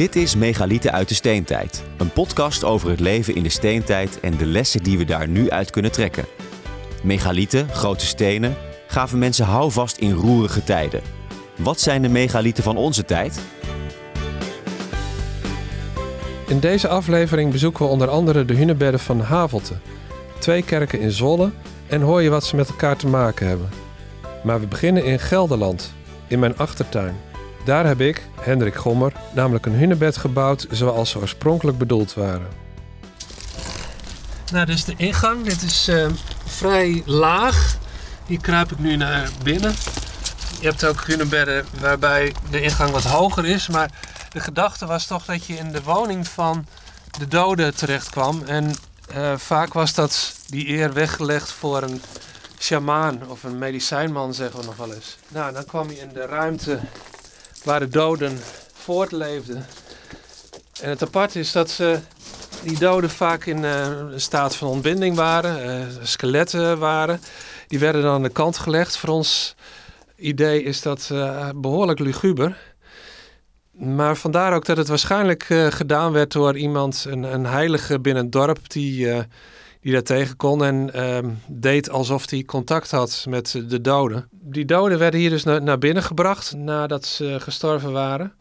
Dit is Megalieten uit de Steentijd. Een podcast over het leven in de steentijd en de lessen die we daar nu uit kunnen trekken. Megalieten, grote stenen, gaven mensen houvast in roerige tijden. Wat zijn de megalieten van onze tijd? In deze aflevering bezoeken we onder andere de hunebedden van Havelte, twee kerken in Zwolle en hoor je wat ze met elkaar te maken hebben. Maar we beginnen in Gelderland, in mijn achtertuin. Daar heb ik, Hendrik Gommer, namelijk een hunebed gebouwd zoals ze oorspronkelijk bedoeld waren. Nou, dit is de ingang. Dit is uh, vrij laag. Hier kruip ik nu naar binnen. Je hebt ook hunebedden waarbij de ingang wat hoger is. Maar de gedachte was toch dat je in de woning van de doden terecht kwam. En uh, vaak was dat die eer weggelegd voor een sjamaan of een medicijnman, zeggen we nog wel eens. Nou, dan kwam je in de ruimte waar de doden voortleefden. En het apart is dat ze, die doden vaak in uh, een staat van ontbinding waren, uh, skeletten waren. Die werden dan aan de kant gelegd. Voor ons idee is dat uh, behoorlijk luguber. Maar vandaar ook dat het waarschijnlijk gedaan werd door iemand, een, een heilige binnen het dorp, die, die daar tegen kon en ehm, deed alsof hij contact had met de doden. Die doden werden hier dus naar, naar binnen gebracht nadat ze gestorven waren.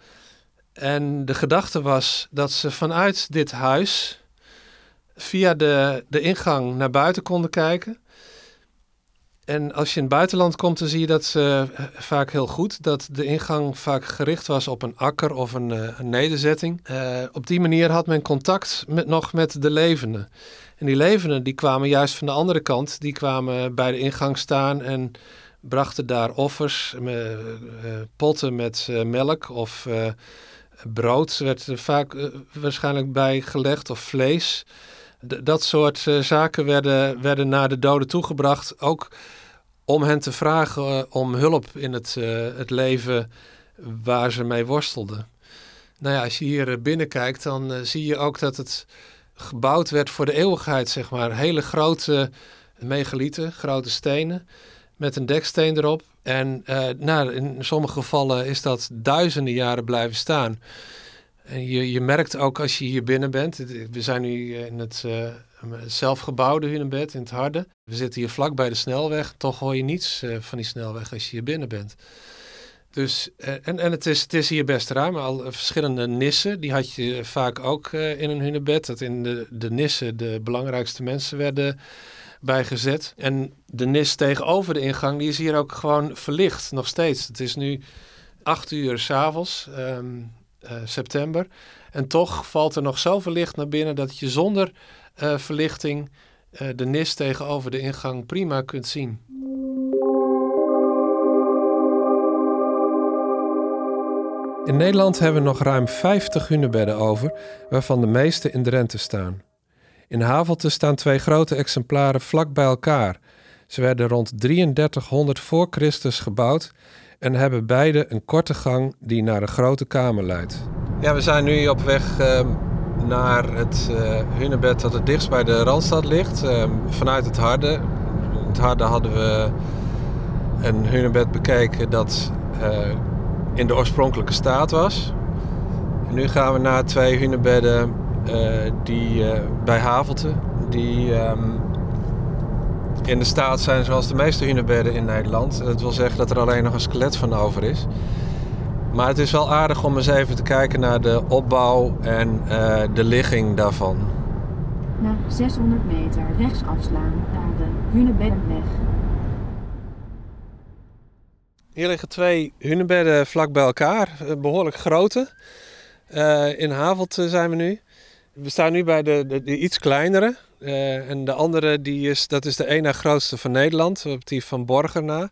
En de gedachte was dat ze vanuit dit huis via de, de ingang naar buiten konden kijken. En als je in het buitenland komt, dan zie je dat uh, vaak heel goed. Dat de ingang vaak gericht was op een akker of een, uh, een nederzetting. Uh, op die manier had men contact met, nog met de levenden. En die levenden die kwamen juist van de andere kant. Die kwamen bij de ingang staan en brachten daar offers, potten met melk of brood. werd er vaak waarschijnlijk bij gelegd of vlees. Dat soort zaken werden, werden naar de doden toegebracht. Ook om hen te vragen uh, om hulp in het, uh, het leven waar ze mee worstelden. Nou ja, als je hier binnenkijkt, dan zie je ook dat het gebouwd werd voor de eeuwigheid, zeg maar. Hele grote megalieten, grote stenen, met een deksteen erop. En nou, in sommige gevallen is dat duizenden jaren blijven staan. En je, je merkt ook als je hier binnen bent, we zijn nu in het zelfgebouwde hunebed in het Harde. We zitten hier vlak bij de snelweg. Toch hoor je niets uh, van die snelweg als je hier binnen bent. Dus, en, en het, is, het is hier best ruim. Al verschillende nissen, die had je vaak ook in een hunebed. Dat in de, de nissen de belangrijkste mensen werden bijgezet. En de nis tegenover de ingang, die is hier ook gewoon verlicht, nog steeds. Het is nu acht uur s'avonds, um, september. En toch valt er nog zoveel licht naar binnen dat je zonder uh, verlichting uh, de nis tegenover de ingang prima kunt zien. In Nederland hebben we nog ruim 50 hunebedden over, waarvan de meeste in Drenthe staan. In Havelte staan twee grote exemplaren vlak bij elkaar. Ze werden rond 3300 voor Christus gebouwd en hebben beide een korte gang die naar een grote kamer leidt. Ja, we zijn nu op weg uh, naar het uh, hunebed dat het dichtst bij de Randstad ligt. Uh, vanuit het Harde. In het Harde hadden we een hunebed bekeken dat uh, in de oorspronkelijke staat was. Nu gaan we naar twee hunebedden die bij Havelte, die um, in de staat zijn zoals de meeste hunebedden in Nederland. Dat wil zeggen dat er alleen nog een skelet van over is. Maar het is wel aardig om eens even te kijken naar de opbouw en uh, de ligging daarvan. Na 600 meter rechts afslaan naar de Hunebeddenweg. Hier liggen twee hunebedden vlak bij elkaar, behoorlijk grote. Uh, in Havelt zijn we nu. We staan nu bij de, de, de iets kleinere. Uh, en de andere, die is, dat is de ene grootste van Nederland, op die van Borger na.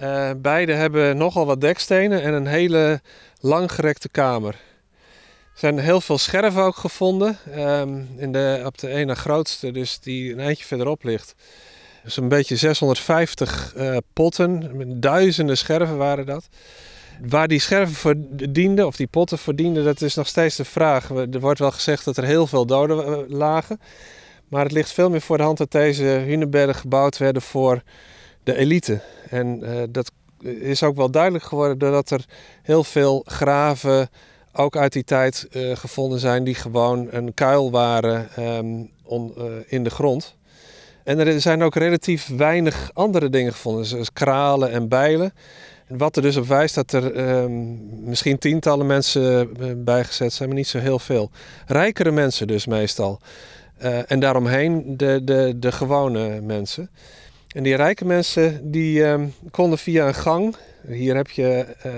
Uh, beide hebben nogal wat dekstenen en een hele langgerekte kamer. Er zijn heel veel scherven ook gevonden. Um, in de, op de ene grootste, dus die een eindje verderop ligt. Dus een beetje 650 uh, potten, duizenden scherven waren dat. Waar die scherven voor dienden, of die potten voor dienden, dat is nog steeds de vraag. Er wordt wel gezegd dat er heel veel doden eh, lagen. Maar het ligt veel meer voor de hand dat deze hunebedden gebouwd werden voor de elite. En uh, dat is ook wel duidelijk geworden doordat er heel veel graven ook uit die tijd eh, gevonden zijn die gewoon een kuil waren ehm, eh, in de grond. En er zijn ook relatief weinig andere dingen gevonden, zoals kralen en bijlen. Wat er dus op wijst dat er ehm, misschien tientallen mensen eh, bijgezet zijn, maar niet zo heel veel. Rijkere mensen dus meestal. Eh, en daaromheen de, de, de gewone mensen. En die rijke mensen die ehm, konden via een gang, hier heb je eh,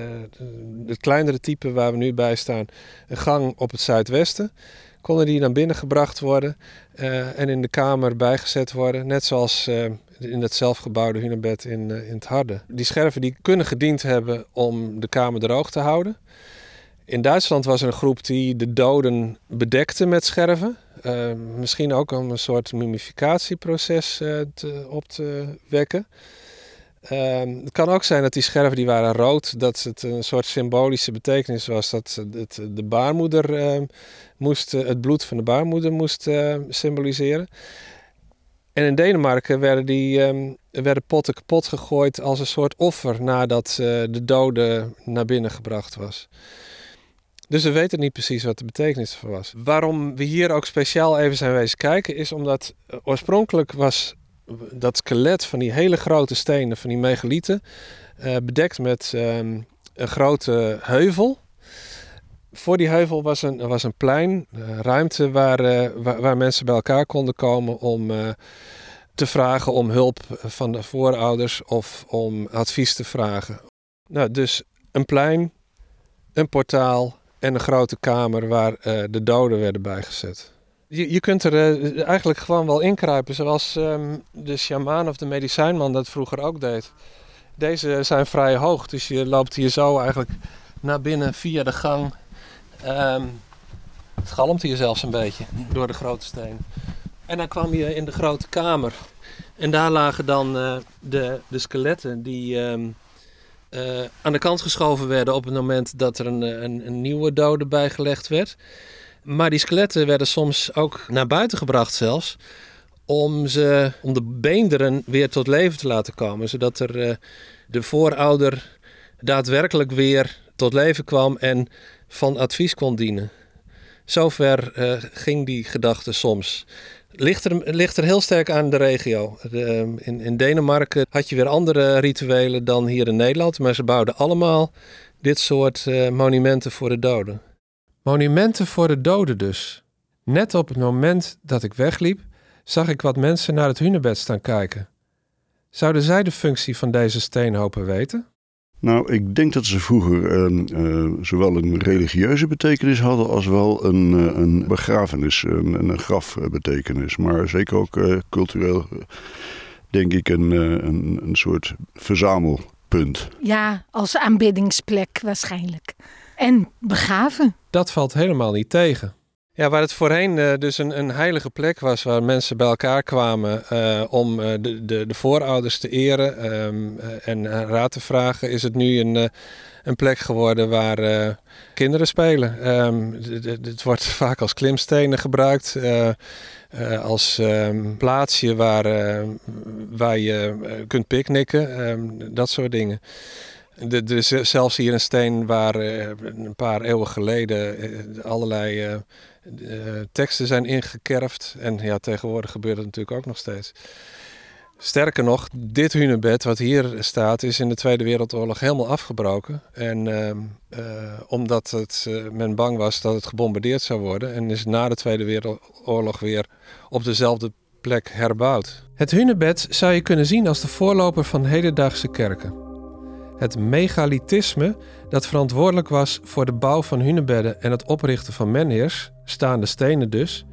het kleinere type waar we nu bij staan, een gang op het zuidwesten, konden die naar binnen gebracht worden eh, en in de kamer bijgezet worden, net zoals eh, in het zelfgebouwde hunebed in, eh, in het Harde. Die scherven die kunnen gediend hebben om de kamer droog te houden. In Duitsland was er een groep die de doden bedekte met scherven. Misschien ook om een soort mummificatieproces op te wekken. Ehm, het kan ook zijn dat die scherven die waren rood, dat het een soort symbolische betekenis was dat het, de baarmoeder ehm, moest, eh, het bloed van de baarmoeder moest eh, symboliseren. En in Denemarken werden, die, ehm, werden potten kapot gegooid als een soort offer nadat de dode naar binnen gebracht was. Dus we weten niet precies wat de betekenis ervan was. Waarom we hier ook speciaal even zijn wezen kijken, is omdat eh, oorspronkelijk was dat skelet van die hele grote stenen, van die megalieten, eh, bedekt met ehm, een grote heuvel. Voor die heuvel was een, was een plein, eh, ruimte waar, eh, waar, mensen bij elkaar konden komen om te vragen om hulp van de voorouders of om advies te vragen. Nou, dus een plein, een portaal en een grote kamer waar de doden werden bijgezet. Je, je kunt er eh, eigenlijk gewoon wel inkruipen, zoals ehm, de sjamaan of de medicijnman dat vroeger ook deed. Deze zijn vrij hoog, dus je loopt hier zo eigenlijk naar binnen via de gang. Ehm, het galmt hier zelfs een beetje door de grote steen. En dan kwam je in de grote kamer. En daar lagen dan eh, de, de skeletten die ehm, eh, aan de kant geschoven werden op het moment dat er een, een, een nieuwe dode bijgelegd werd. Maar die skeletten werden soms ook naar buiten gebracht zelfs. Om, ze, om de beenderen weer tot leven te laten komen. Zodat er eh, de voorouder daadwerkelijk weer tot leven kwam en van advies kon dienen. Zover eh, ging die gedachte soms. Ligt er, ligt er heel sterk aan de regio. Ehm, in, in Denemarken had je weer andere rituelen dan hier in Nederland. Maar ze bouwden allemaal dit soort eh, monumenten voor de doden. Monumenten voor de doden dus. Net op het moment dat ik wegliep, zag ik wat mensen naar het hunebed staan kijken. Zouden zij de functie van deze steenhopen weten? Nou, ik denk dat ze vroeger eh, eh, zowel een religieuze betekenis hadden als wel een, eh, een begrafenis, een, een grafbetekenis. Maar zeker ook eh, cultureel, denk ik, een, eh, een, een soort verzamelpunt. Ja, als aanbiddingsplek waarschijnlijk. En begraven. Dat valt helemaal niet tegen. Ja, waar het voorheen eh, dus een, een heilige plek was waar mensen bij elkaar kwamen eh, om eh, de, de, de voorouders te eren ehm, eh, en raad te vragen, is het nu een, eh, een plek geworden waar eh, kinderen spelen. Ehm, Het wordt vaak als klimstenen gebruikt, eh, eh, als ehm, plaatsje waar, eh, waar je eh, kunt picknicken, ehm, dat soort dingen. Er is zelfs hier een steen waar eh, een paar eeuwen geleden eh, allerlei eh, teksten zijn ingekerfd. En ja, tegenwoordig gebeurt het natuurlijk ook nog steeds. Sterker nog, dit hunebed wat hier staat is in de Tweede Wereldoorlog helemaal afgebroken. En ehm, eh, omdat het, men bang was dat het gebombardeerd zou worden. En is na de Tweede Wereldoorlog weer op dezelfde plek herbouwd. Het hunebed zou je kunnen zien als de voorloper van hedendaagse kerken. Het megalithisme, dat verantwoordelijk was voor de bouw van hunebedden en het oprichten van menhirs, staande stenen dus,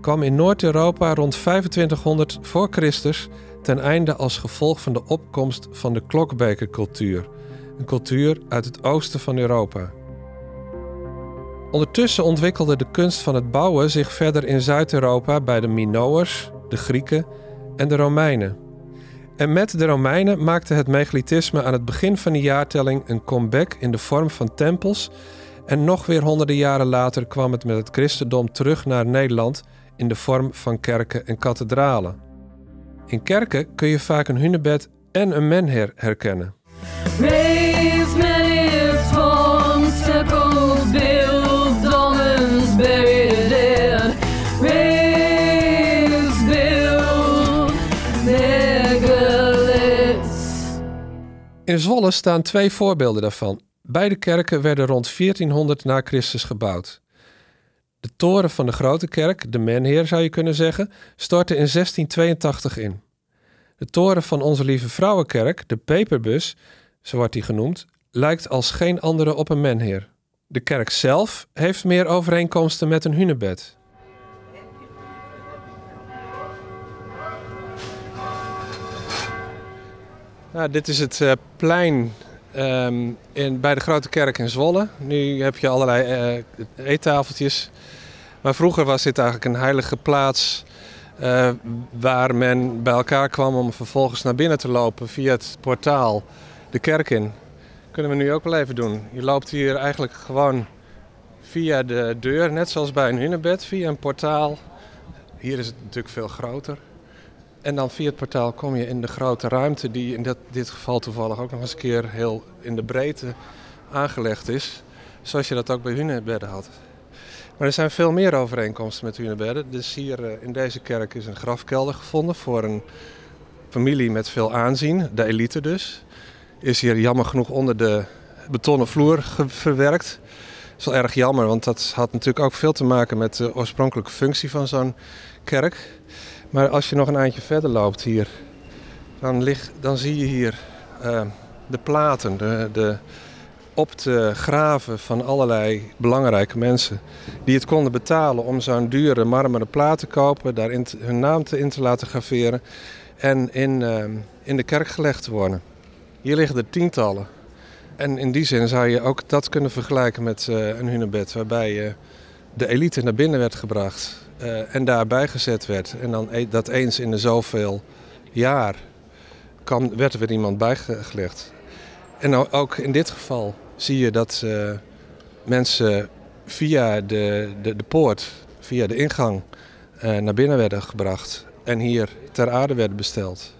kwam in Noord-Europa rond 2500 voor Christus ten einde als gevolg van de opkomst van de klokbekercultuur, een cultuur uit het oosten van Europa. Ondertussen ontwikkelde de kunst van het bouwen zich verder in Zuid-Europa bij de Minoërs, de Grieken en de Romeinen. En met de Romeinen maakte het megalithisme aan het begin van de jaartelling een comeback in de vorm van tempels. En nog weer honderden jaren later kwam het met het christendom terug naar Nederland in de vorm van kerken en kathedralen. In kerken kun je vaak een hunebed en een menhir herkennen. Brave In Zwolle staan twee voorbeelden daarvan. Beide kerken werden rond 1400 na Christus gebouwd. De toren van de grote kerk, de menheer zou je kunnen zeggen, stortte in 1682 in. De toren van onze Lieve Vrouwenkerk, de Peperbus, zo wordt die genoemd, lijkt als geen andere op een menheer. De kerk zelf heeft meer overeenkomsten met een hunebed. Nou, dit is het uh, plein um, in, bij de Grote Kerk in Zwolle. Nu heb je allerlei uh, eettafeltjes. Maar vroeger was dit eigenlijk een heilige plaats uh, waar men bij elkaar kwam om vervolgens naar binnen te lopen via het portaal de kerk in. Kunnen we nu ook wel even doen. Je loopt hier eigenlijk gewoon via de deur, net zoals bij een hunebed, via een portaal. Hier is het natuurlijk veel groter. En dan via het portaal kom je in de grote ruimte, die in dit, geval toevallig ook nog eens een keer heel in de breedte aangelegd is. Zoals je dat ook bij hunebedden had. Maar er zijn veel meer overeenkomsten met hunebedden. Dus hier eh, in deze kerk is een grafkelder gevonden voor een familie met veel aanzien, de elite dus. Is hier jammer genoeg onder de betonnen vloer verwerkt. Dat is wel erg jammer, want dat had natuurlijk ook veel te maken met de oorspronkelijke functie van zo'n kerk. Maar als je nog een eindje verder loopt hier, dan, dan zie je hier uh, de platen, de, de, op te graven van allerlei belangrijke mensen. Die het konden betalen om zo'n dure marmeren plaat te kopen, daar hun naam te, in te laten graveren en in, uh, in de kerk gelegd te worden. Hier liggen er tientallen. En in die zin zou je ook dat kunnen vergelijken met uh, een hunebed, waarbij de elite naar binnen werd gebracht uh, en daarbij gezet werd. En dan e dat eens in de zoveel jaar kan, werd er weer iemand bijgelegd. En ook in dit geval zie je dat uh, mensen via de, de, de, poort, via de ingang, uh, naar binnen werden gebracht. En hier ter aarde werden besteld.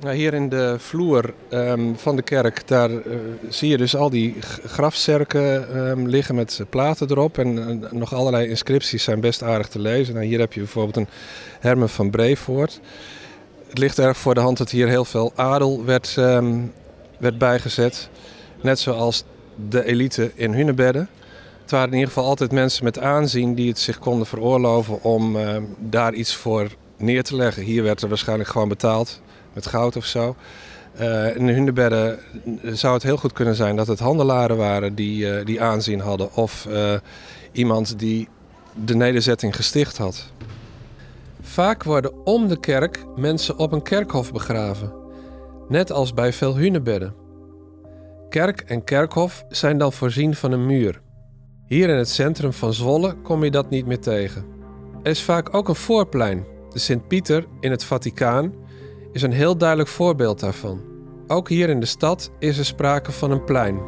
Nou, hier in de vloer um, van de kerk, daar uh, zie je dus al die grafzerken um, liggen met platen erop. En nog allerlei inscripties zijn best aardig te lezen. Nou, hier heb je bijvoorbeeld een Hermen van Brevoort. Het ligt erg voor de hand dat hier heel veel adel werd, um, werd bijgezet. Net zoals de elite in hunebedden. Het waren in ieder geval altijd mensen met aanzien die het zich konden veroorloven om daar iets voor neer te leggen. Hier werd er waarschijnlijk gewoon betaald met goud of zo. Uh, in de hunebedden zou het heel goed kunnen zijn dat het handelaren waren die, uh, die aanzien hadden. Of uh, iemand die de nederzetting gesticht had. Vaak worden om de kerk mensen op een kerkhof begraven. Net als bij veel hunebedden. Kerk en kerkhof zijn dan voorzien van een muur. Hier in het centrum van Zwolle kom je dat niet meer tegen. Er is vaak ook een voorplein, de Sint-Pieter in het Vaticaan is een heel duidelijk voorbeeld daarvan. Ook hier in de stad is er sprake van een plein.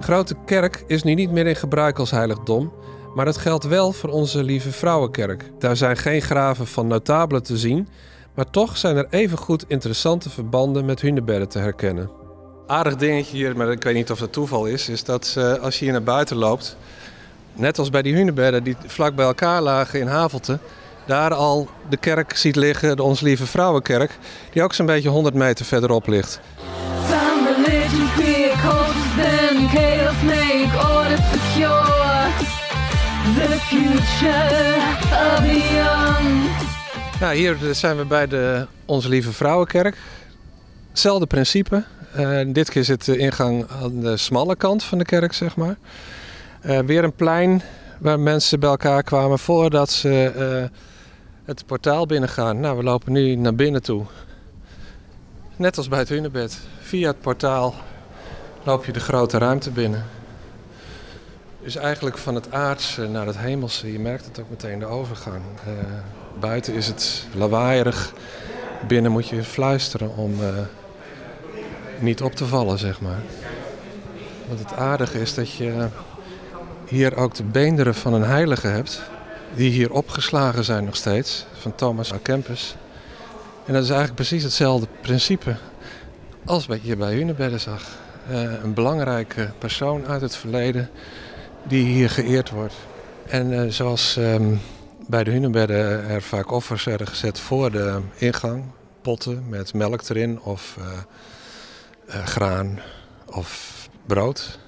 Grote kerk is nu niet meer in gebruik als heiligdom, maar dat geldt wel voor onze lieve vrouwenkerk. Daar zijn geen graven van notabelen te zien, maar toch zijn er evengoed interessante verbanden met hunebedden te herkennen. Aardig dingetje hier, maar ik weet niet of het toeval is, is dat uh, als je hier naar buiten loopt, net als bij die hunebedden die vlak bij elkaar lagen in Havelte, daar al de kerk ziet liggen, de Ons Lieve Vrouwenkerk, die ook zo'n beetje 100 meter verderop ligt. Nou, hier zijn we bij de Onze Lieve Vrouwenkerk. Hetzelfde principe. Uh, dit keer zit de ingang aan de smalle kant van de kerk, zeg maar. Uh, weer een plein waar mensen bij elkaar kwamen voordat ze uh, het portaal binnengaan. Nou, we lopen nu naar binnen toe. Net als bij het hunebed. Via het portaal loop je de grote ruimte binnen. Dus eigenlijk van het aardse naar het hemelse. Je merkt het ook meteen de overgang. Uh, buiten is het lawaaierig. Binnen moet je fluisteren om uh, niet op te vallen, zeg maar. Want het aardige is dat je hier ook de beenderen van een heilige hebt die hier opgeslagen zijn nog steeds, van Thomas à Kempis. En dat is eigenlijk precies hetzelfde principe als wat je bij Hunebedden zag. Uh, een belangrijke persoon uit het verleden die hier geëerd wordt. En uh, zoals um, bij de Hunebedden er vaak offers werden gezet voor de ingang, potten met melk erin of eh, graan of brood.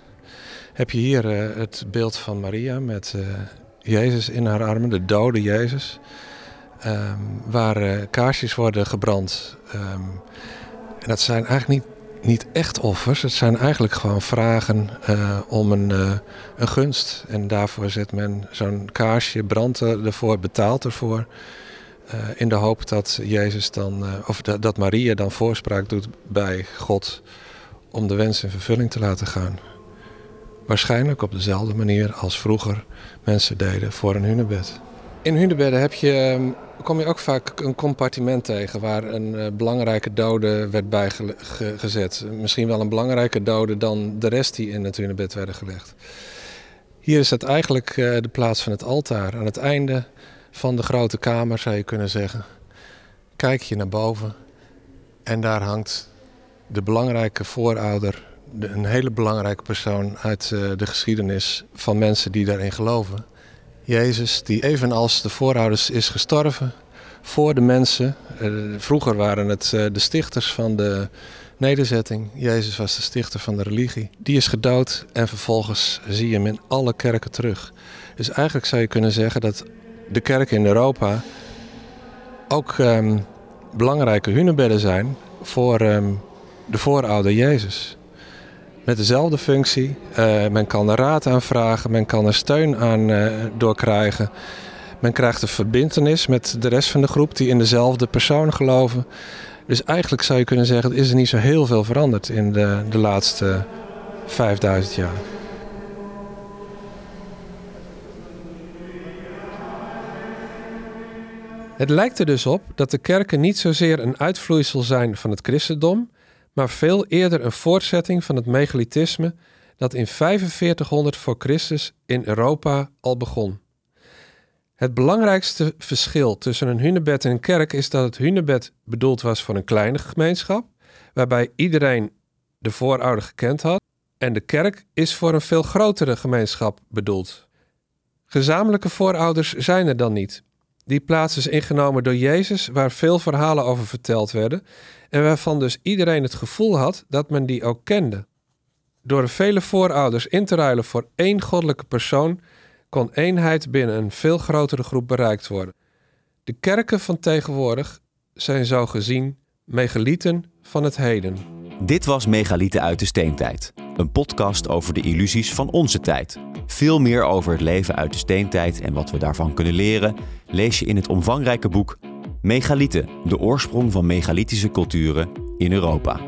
Heb je hier eh, het beeld van Maria met eh, Jezus in haar armen, de dode Jezus. Ehm, waar eh, kaarsjes worden gebrand. Ehm, en dat zijn eigenlijk niet, niet echt offers. Het zijn eigenlijk gewoon vragen eh, om een, eh, een gunst. En daarvoor zet men zo'n kaarsje, brandt er- ervoor, betaalt ervoor. in de hoop dat Jezus dan, of dat Maria dan voorspraak doet bij God om de wens in vervulling te laten gaan. Waarschijnlijk op dezelfde manier als vroeger mensen deden voor een hunebed. In hunebedden heb je, ehm, kom je ook vaak een compartiment tegen waar een eh, belangrijke dode werd bijgezet. Misschien wel een belangrijke dode dan de rest die in het hunebed werden gelegd. Hier is het eigenlijk eh, de plaats van het altaar. Aan het einde van de grote kamer zou je kunnen zeggen. Kijk je naar boven en daar hangt de belangrijke voorouder, de- een hele belangrijke persoon uit eh, de geschiedenis van mensen die daarin geloven. Jezus, die evenals de voorouders is gestorven voor de mensen. Eh, vroeger waren het eh, de stichters van de nederzetting. Jezus was de stichter van de religie. Die is gedood en vervolgens zie je hem in alle kerken terug. Dus eigenlijk zou je kunnen zeggen dat de kerken in Europa ook ehm, belangrijke hunebedden zijn voor ehm, de voorouder Jezus. Met dezelfde functie. Eh, men kan er raad aanvragen, men kan er steun aan eh, doorkrijgen. Men krijgt een verbintenis met de rest van de groep die in dezelfde persoon geloven. Dus eigenlijk zou je kunnen zeggen, is er niet zo heel veel veranderd in de, de laatste 5000 jaar. Het lijkt er dus op dat de kerken niet zozeer een uitvloeisel zijn van het christendom, maar veel eerder een voortzetting van het megalitisme dat in 4500 voor Christus in Europa al begon. Het belangrijkste verschil tussen een hunebed en een kerk is dat het hunebed bedoeld was voor een kleine gemeenschap, waarbij iedereen de voorouder gekend had, en de kerk is voor een veel grotere gemeenschap bedoeld. Gezamenlijke voorouders zijn er dan niet. Die plaats is ingenomen door Jezus, waar veel verhalen over verteld werden en waarvan dus iedereen het gevoel had dat men die ook kende. Door de vele voorouders in te ruilen voor één goddelijke persoon kon eenheid binnen een veel grotere groep bereikt worden. De kerken van tegenwoordig zijn zo gezien megalieten van het heden. Dit was Megalieten uit de Steentijd. Een podcast over de illusies van onze tijd. Veel meer over het leven uit de steentijd en wat we daarvan kunnen leren... lees je in het omvangrijke boek Megalieten, de oorsprong van megalithische culturen in Europa.